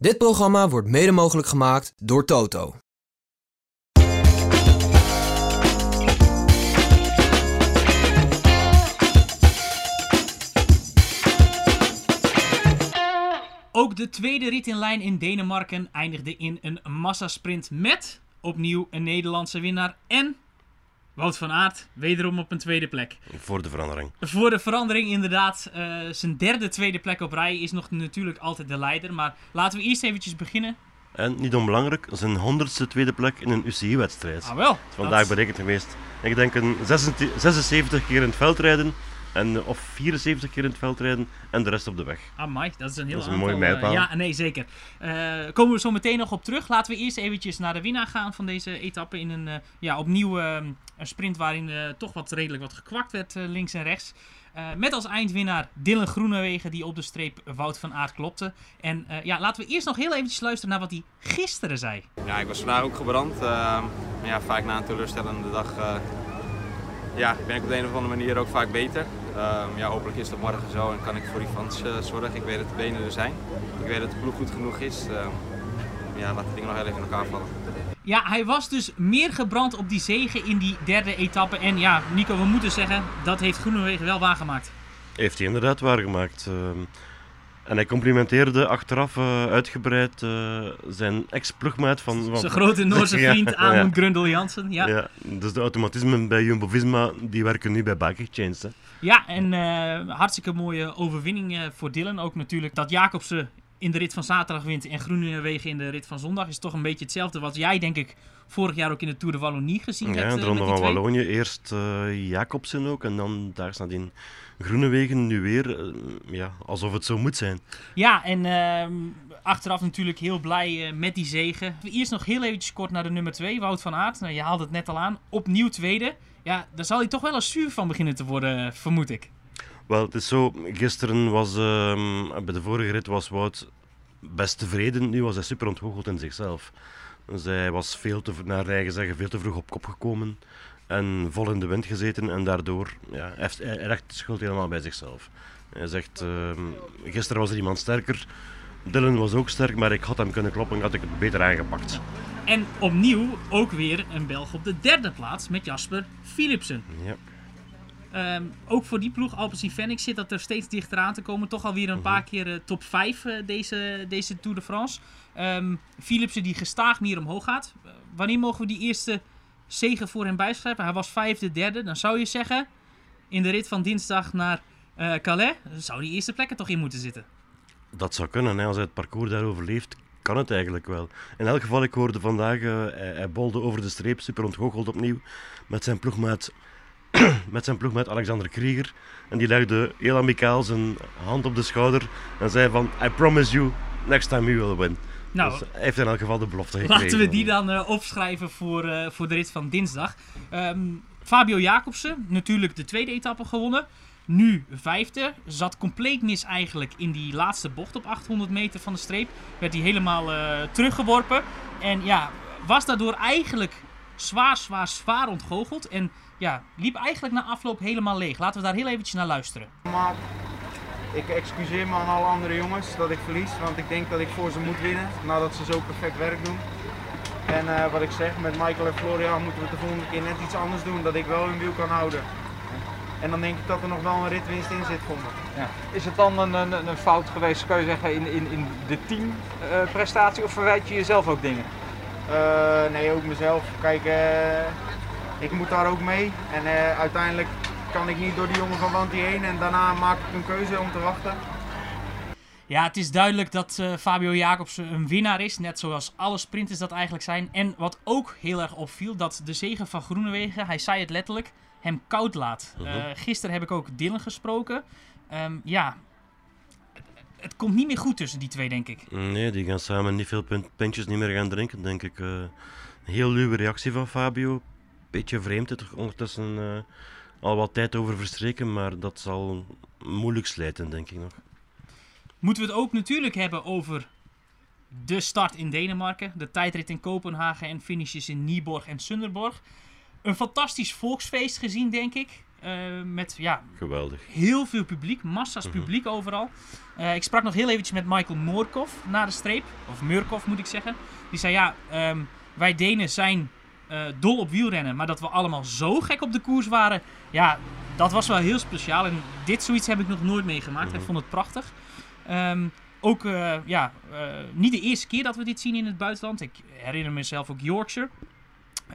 Dit programma wordt mede mogelijk gemaakt door Toto. Ook de tweede rit in lijn in Denemarken eindigde in een massasprint met opnieuw een Nederlandse winnaar en Wout van Aert wederom op een tweede plek. Voor de verandering. Voor de verandering inderdaad. eh, zijn derde tweede plek op rij is nog natuurlijk altijd de leider. Maar laten we eerst eventjes beginnen. En niet onbelangrijk, zijn honderdste tweede plek in een UCI-wedstrijd. Ah wel. Vandaag dat- berekend geweest. Ik denk een 76 76 keer in het veld rijden. En, of 74 keer in het veld rijden en de rest op de weg. Amai, dat is een heel Dat is een aantal, mooie eh, mijlpaal. ja, nee, zeker. Eh, komen we zo meteen nog op terug. Laten we eerst eventjes naar de winnaar gaan van deze etappe. In een, eh, ja, opnieuw eh, een sprint waarin eh, toch wat redelijk wat gekwakt werd links en rechts. Eh, met als eindwinnaar Dylan Groenewegen die op de streep Wout van Aert klopte. En eh, ja, laten we eerst nog heel eventjes luisteren naar wat hij gisteren zei. Ja, ik was vandaag ook gebrand. Eh, maar ja, vaak na een teleurstellende dag eh, ja, ben ik op de een of andere manier ook vaak beter. Eh, ja, hopelijk is het morgen zo en kan ik voor die fans eh, zorgen. Ik weet dat de benen er zijn. Ik weet dat de ploeg goed genoeg is. Eh, ja, laat de dingen nog heel even in elkaar vallen. Ja, hij was dus meer gebrand op die zegen in die derde etappe. En ja, Nico, we moeten zeggen, dat heeft Groenewegen wel waargemaakt. Heeft hij inderdaad waargemaakt. ehm. En hij complimenteerde achteraf eh, uitgebreid eh, zijn ex-ploegmaat van, van... Zijn grote Noorse vriend ja. Amund Grundel Jansen. Ja. Ja. dus de automatismen bij Jumbo-Visma, die werken nu bij Bike Exchange. Hè. Ja, en eh, hartstikke mooie overwinning voor Dylan. Ook natuurlijk dat Jacobsen in de rit van zaterdag wint en Groenewegen in de rit van zondag. Is toch een beetje hetzelfde wat jij, denk ik, vorig jaar ook in de Tour de Wallonie gezien Ja, hebt. in de eh, Ronde van. Wallonië eerst eh Jacobsen ook en dan daar nadien Groenewegen nu weer. eh, ja, alsof het zo moet zijn. Ja, en ehm, achteraf natuurlijk heel blij met die zegen. Eerst nog heel eventjes kort naar de nummer 2, Wout van Aert. Nou, je haalde het net al aan. Opnieuw tweede. Ja, daar zal hij toch wel een zuur van beginnen te worden, vermoed ik. Wel, het is zo, gisteren was, ehm, bij de vorige rit was Wout best tevreden. Nu was hij super ontgoocheld in zichzelf. Dus hij was veel te, naar eigen zeggen, veel te vroeg op kop gekomen. En vol in de wind gezeten. En daardoor, ja, hij, heeft, hij de schuld helemaal bij zichzelf. Hij zegt, ehm, gisteren was er iemand sterker. Dylan was ook sterk, maar ik had hem kunnen kloppen, had ik het beter aangepakt. En opnieuw ook weer een Belg op de derde plaats met Jasper Philipsen. Ja. Ehm, ook voor die ploeg, Alpecin Fenix, zit dat er steeds dichter aan te komen. Toch alweer een paar keer eh, top 5 eh, deze, deze Tour de France. Ehm Philipsen die gestaag meer omhoog gaat. Eh, wanneer mogen we die eerste zegen voor hem bijschrijven? Hij was vijfde, derde. Dan zou je zeggen, in de rit van dinsdag naar Calais, zou die eerste plek er toch in moeten zitten. Dat zou kunnen. Hè. Als hij het parcours daar overleeft, kan het eigenlijk wel. In elk geval, ik hoorde vandaag, hij, hij bolde over de streep, super ontgoocheld opnieuw, met zijn ploegmaat, met zijn ploegmaat Alexander Krieger. En die legde heel amicaal zijn hand op de schouder en zei van, I promise you, next time you will win. Nou, Dus hij heeft in elk geval de belofte gekregen. Laten we die dan eh, opschrijven voor, eh, voor de rit van dinsdag. Ehm, Fabio Jacobsen, natuurlijk de tweede etappe gewonnen. Nu vijfde. Zat compleet mis eigenlijk in die laatste bocht op 800 meter van de streep. Werd hij helemaal eh, teruggeworpen. En ja, was daardoor eigenlijk zwaar, zwaar, zwaar ontgoocheld. En ja, liep eigenlijk na afloop helemaal leeg. Laten we daar heel eventjes naar luisteren. Maar ik excuseer me aan alle andere jongens dat ik verlies, want ik denk dat ik voor ze moet winnen, nadat ze zo perfect werk doen. En eh, wat ik zeg, met Michael en Florian moeten we de volgende keer net iets anders doen, dat ik wel hun wiel kan houden. En dan denk ik dat er nog wel een ritwinst in zit voor me. Ja. Is het dan een, een, een fout geweest, kan je zeggen, in, in, in de teamprestatie of verwijt je jezelf ook dingen? Eh, nee, ook mezelf. Kijk, eh, ik moet daar ook mee. En eh, uiteindelijk kan ik niet door die jongen van Wanty heen en daarna maak ik een keuze om te wachten. Ja, het is duidelijk dat eh, Fabio Jacobsen een winnaar is. Net zoals alle sprinters dat eigenlijk zijn. En wat ook heel erg opviel, dat de zegen van Groenewegen, hij zei het letterlijk, hem koud laat. Mhm. Eh, gisteren heb ik ook Dylan gesproken. Ehm, ja, het, het komt niet meer goed tussen die twee, denk ik. Nee, die gaan samen niet veel punt, pintjes niet meer gaan drinken, denk ik. Eh, een heel luwe reactie van Fabio. Beetje vreemd, het er ondertussen eh, al wat tijd over verstreken, maar dat zal moeilijk slijten, denk ik nog. Moeten we het ook natuurlijk hebben over de start in Denemarken. De tijdrit in Kopenhagen en finishes in Nieborg en Sunderborg. Een fantastisch volksfeest gezien, denk ik. eh, met ja, Geweldig. heel veel publiek, massa's Mhm. publiek overal. Eh, ik sprak nog heel eventjes met Michael Moorkov na de streep, of Murkov moet ik zeggen. Die zei ja, ehm, wij Denen zijn eh, dol op wielrennen, maar dat we allemaal zo gek op de koers waren, ja, dat was wel heel speciaal. En dit zoiets heb ik nog nooit meegemaakt. Hij Mhm. vond het prachtig. Ehm, ook eh, ja, eh, niet de eerste keer dat we dit zien in het buitenland. Ik herinner mezelf ook Yorkshire.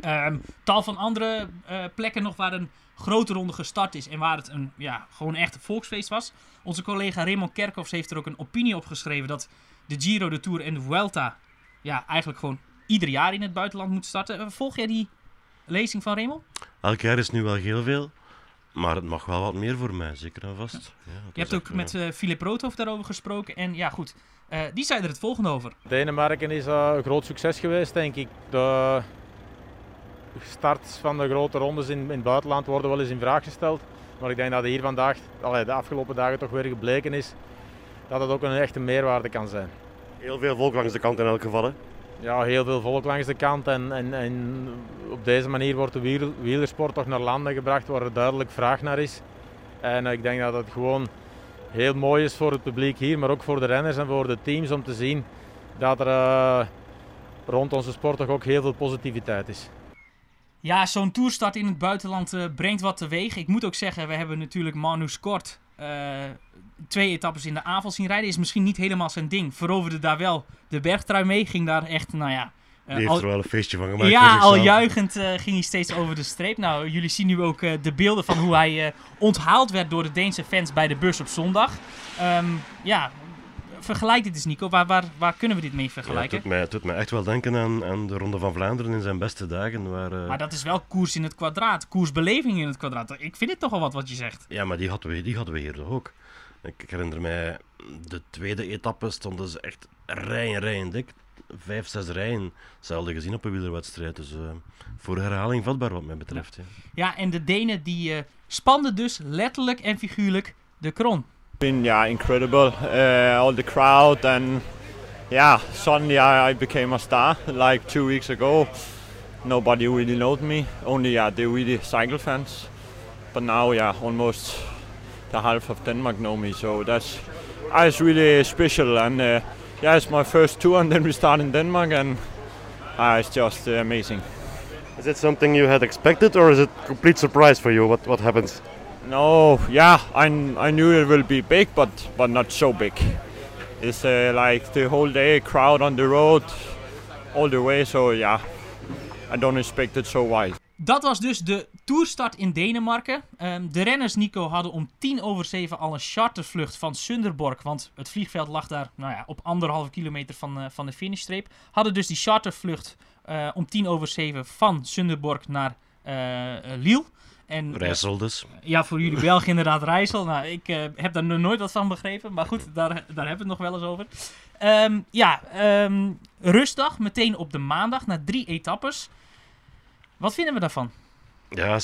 Ehm, tal van andere plekken nog waar een grote ronde gestart is en waar het een ja, gewoon echt een volksfeest was. Onze collega Raymond Kerkhoffs heeft er ook een opinie op geschreven dat de Giro, de Tour en de Vuelta ja, eigenlijk gewoon ieder jaar in het buitenland moet starten. Eh, Volg jij die lezing van Raymond? Elk jaar is nu wel heel veel, maar het mag wel wat meer voor mij, zeker en vast. Ja, Je hebt ook met eh, eh Philip Roodhoff daarover gesproken en ja goed, eh, die zei er het volgende over. Denemarken is eh, een groot succes geweest, denk ik. De starts van de grote rondes in, in het buitenland worden wel eens in vraag gesteld. Maar ik denk dat hier vandaag, allee, de afgelopen dagen toch weer gebleken is dat het ook een echte meerwaarde kan zijn. Heel veel volk langs de kant in elk geval. Hè. Ja, heel veel volk langs de kant en, en, en op deze manier wordt de wiel- wielersport toch naar landen gebracht waar er duidelijk vraag naar is. En ik denk dat het gewoon heel mooi is voor het publiek hier, maar ook voor de renners en voor de teams om te zien dat er eh, rond onze sport toch ook heel veel positiviteit is. Ja, zo'n toerstart in het buitenland eh, brengt wat teweeg. Ik moet ook zeggen, we hebben natuurlijk Manu Kort eh, twee etappes in de avond zien rijden. Is misschien niet helemaal zijn ding. Veroverde daar wel de bergtrui mee. Ging daar echt, nou ja... eh, Die heeft al- er wel een feestje van gemaakt. ja, al juichend eh, ging hij steeds over de streep. Nou, jullie zien nu ook de beelden van hoe hij onthaald werd door de Deense fans bij de bus op zondag. Ehm, ja, vergelijk dit eens Nico. Waar, waar, waar kunnen we dit mee Ja, het, vergelijken? doet mij, het doet mij echt wel denken aan, aan de Ronde van Vlaanderen in zijn beste dagen. Waar, eh, Maar dat is wel koers in het kwadraat. Koersbeleving in het kwadraat. Ik vind dit toch wel wat wat je zegt. Ja, maar die hadden we, die hadden we hier toch ook. Ik, ik herinner mij, de tweede etappe stonden ze echt rijen, rijen dik. Vijf, zes rijen. Zelden gezien op een wielerwedstrijd. Dus eh, voor herhaling vatbaar wat mij betreft. Ja. Ja, en de Denen die eh spanden dus letterlijk en figuurlijk de kron. Been yeah incredible uh, all the crowd and yeah suddenly I, I became a star like two weeks ago nobody really knowed me only yeah the really cycle fans but now yeah almost the half of Denmark know me so that's uh, it's really special and uh, yeah it's my first tour and then we start in Denmark and uh, it's just uh, amazing Is it something you had expected or is it complete surprise for you? What, what happens? No, yeah, I, I knew it will be big, but but not so big. It's uh, like the whole day crowd on the road, all the way. So yeah, I don't expect it so wide. Dat was dus de toerstart in Denemarken. Ehm, de renners, Nico, hadden om tien over zeven al een chartervlucht van Sunderborg. Want het vliegveld lag daar nou ja, op anderhalve kilometer van, eh, van de finishstreep. Hadden dus die chartervlucht eh, om tien over zeven van Sunderborg naar eh, Lille. En, eh, Rijssel dus. ja, voor jullie Belgen inderdaad Rijssel. Nou, ik eh, heb daar nog nooit wat van begrepen. Maar goed, daar, daar hebben we het nog wel eens over. Ehm, ja, ehm, rustdag meteen op de maandag na drie etappes. Wat vinden we daarvan? Ja,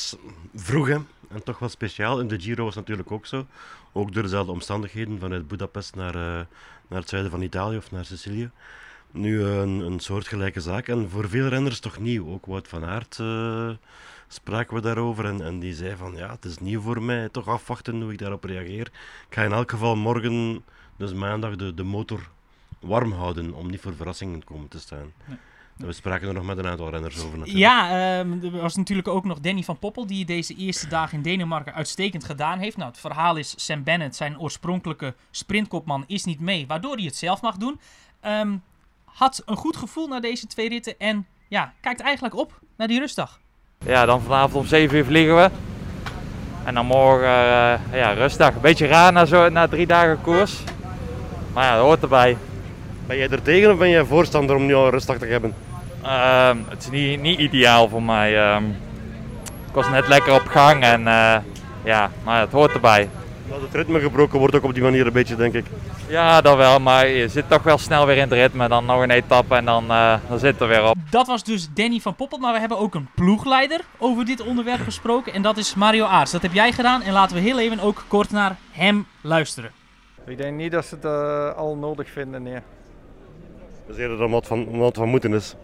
vroeg hè. En toch wel speciaal. In de Giro was het natuurlijk ook zo. Ook door dezelfde omstandigheden vanuit Budapest naar, eh, naar het zuiden van Italië of naar Sicilië. Nu eh, een, een soortgelijke zaak. En voor veel renners toch nieuw. Ook Wout van Aert eh, spraken we daarover. En, en die zei van ja, het is nieuw voor mij. Toch afwachten hoe ik daarop reageer. Ik ga in elk geval morgen, dus maandag, de, de motor warm houden. Om niet voor verrassingen te komen te staan. En We spraken er nog met een aantal renners over natuurlijk. Ja, ehm, er was natuurlijk ook nog Danny van Poppel die deze eerste dagen in Denemarken uitstekend gedaan heeft. Nou, het verhaal is Sam Bennett, zijn oorspronkelijke sprintkopman, is niet mee, waardoor hij het zelf mag doen. Ehm, had een goed gevoel na deze twee ritten en ja, kijkt eigenlijk op naar die rustdag. Ja, dan vanavond om 7 uur vliegen we. En dan morgen eh, ja, rustdag. Een beetje raar na, zo, na drie dagen koers. Maar ja, dat hoort erbij. Ben jij er tegen of ben jij voorstander om nu al rustig te hebben? Ehm, het is niet, niet ideaal voor mij. ehm. ik was net lekker op gang en eh, ja, maar het hoort erbij. Dat het ritme gebroken wordt ook op die manier een beetje, denk ik. Ja, dat wel, maar je zit toch wel snel weer in het ritme. Dan nog een etappe en dan, eh, dan zit er weer op. Dat was dus Danny van Poppel, maar we hebben ook een ploegleider over dit onderwerp gesproken en dat is Mario Aarts. Dat heb jij gedaan en laten we heel even ook kort naar hem luisteren. Ik denk niet dat ze het eh, al nodig vinden, nee. Dat is eerder dan wat van, wat van moeten is.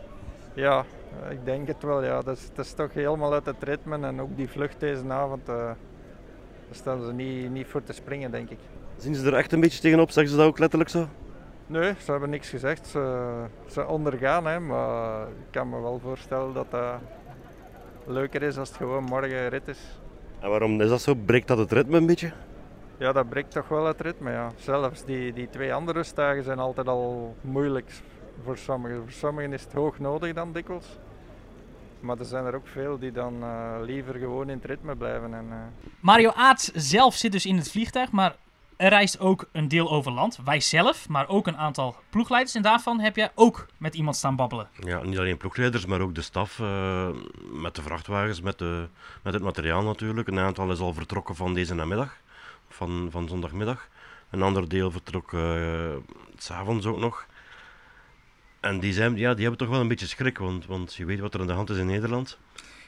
Ja, eh, ik denk het wel. Ja. Dat, is, dat is toch helemaal uit het ritme en ook die vlucht deze avond. eh, Daar staan ze niet, niet voor te springen, denk ik. Zien ze er echt een beetje tegenop? Zeggen ze dat ook letterlijk zo? Nee, ze hebben niks gezegd. Ze, ze ondergaan, hè, maar ik kan me wel voorstellen dat dat leuker is als het gewoon morgen rit is. En waarom is dat zo? Breekt dat het ritme een beetje? Ja, dat breekt toch wel het ritme. Ja. Zelfs die, die twee andere rustdagen zijn altijd al moeilijk voor sommigen. Voor sommigen is het hoog nodig dan dikwijls. Maar er zijn er ook veel die dan uh, liever gewoon in het ritme blijven. En, uh... Mario Aarts zelf zit dus in het vliegtuig, maar er reist ook een deel over land. Wij zelf, maar ook een aantal ploegleiders. En daarvan heb jij ook met iemand staan babbelen. Ja, niet alleen ploegleiders, maar ook de staf. Uh, met de vrachtwagens, met, de, met het materiaal natuurlijk. Een aantal is al vertrokken van deze namiddag, van, van zondagmiddag. Een ander deel vertrok uh, s'avonds ook nog. En die, zijn, ja, die hebben toch wel een beetje schrik, want, want je weet wat er aan de hand is in Nederland.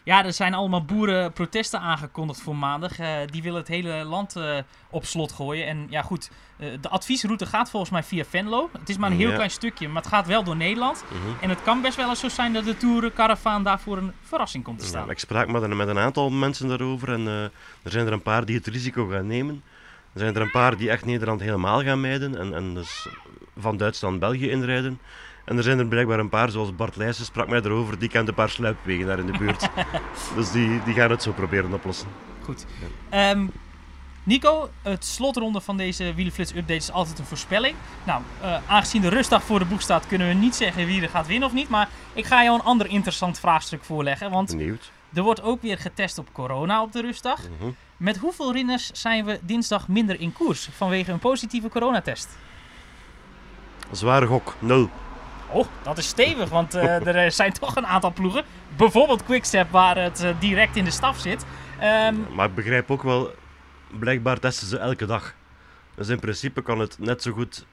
Ja, er zijn allemaal boerenprotesten aangekondigd voor maandag. Uh, die willen het hele land uh, op slot gooien. En ja, goed, uh, de adviesroute gaat volgens mij via Venlo. Het is maar een heel Ja. klein stukje, maar het gaat wel door Nederland. Mhm. En het kan best wel eens zo zijn dat de Tour Caravaan daarvoor een verrassing komt te staan. Ja, ik sprak met een, met een aantal mensen daarover en eh, er zijn er een paar die het risico gaan nemen. Er zijn er een paar die echt Nederland helemaal gaan mijden en, en dus van Duitsland België inrijden. En er zijn er blijkbaar een paar, zoals Bart Leijsen sprak mij erover, die kent een paar sluipwegen daar in de buurt. dus die, die gaan het zo proberen oplossen. Goed. Ehm, Nico, het slotronde van deze Wielenflits update is altijd een voorspelling. Nou, eh, aangezien de rustdag voor de boeg staat, kunnen we niet zeggen wie er gaat winnen of niet. Maar ik ga jou een ander interessant vraagstuk voorleggen. Want Benieuwd. er wordt ook weer getest op corona op de rustdag. Mhm. Met hoeveel renners zijn we dinsdag minder in koers vanwege een positieve coronatest? Zware gok, nul. Oh, dat is stevig, want eh, er zijn toch een aantal ploegen. Bijvoorbeeld Quickstep, waar het eh, direct in de staf zit. Ehm, Maar ik begrijp ook wel, blijkbaar testen ze elke dag. Dus in principe kan het net zo goed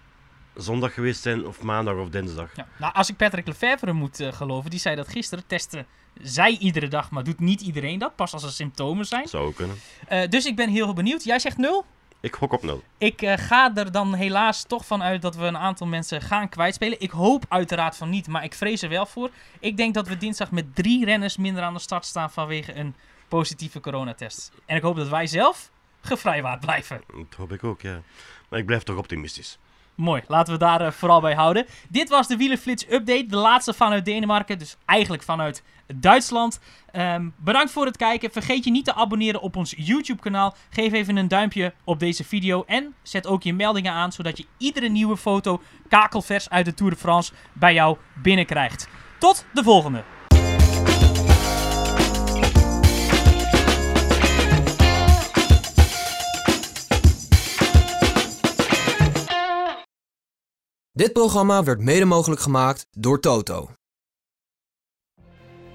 zondag geweest zijn of maandag of dinsdag. ja. Nou, als ik Patrick Lefevre moet eh, geloven, die zei dat gisteren. Testen zij iedere dag, maar doet niet iedereen dat. Pas als er symptomen zijn. Zou kunnen. Eh, dus ik ben heel benieuwd. Jij zegt nul? Ik gok op nul. Ik eh, ga er dan helaas toch van uit dat we een aantal mensen gaan kwijtspelen. Ik hoop uiteraard van niet, maar ik vrees er wel voor. Ik denk dat we dinsdag met drie renners minder aan de start staan vanwege een positieve coronatest. En ik hoop dat wij zelf gevrijwaard blijven. Dat hoop ik ook, ja. Maar ik blijf toch optimistisch. Mooi, laten we daar eh, vooral bij houden. Dit was de Wielenflits update, de laatste vanuit Denemarken, dus eigenlijk vanuit Duitsland. Ehm, bedankt voor het kijken. Vergeet je niet te abonneren op ons YouTube kanaal. Geef even een duimpje op deze video en zet ook je meldingen aan, zodat je iedere nieuwe foto kakelvers uit de Tour de France bij jou binnenkrijgt. Tot de volgende! Dit programma werd mede mogelijk gemaakt door Toto.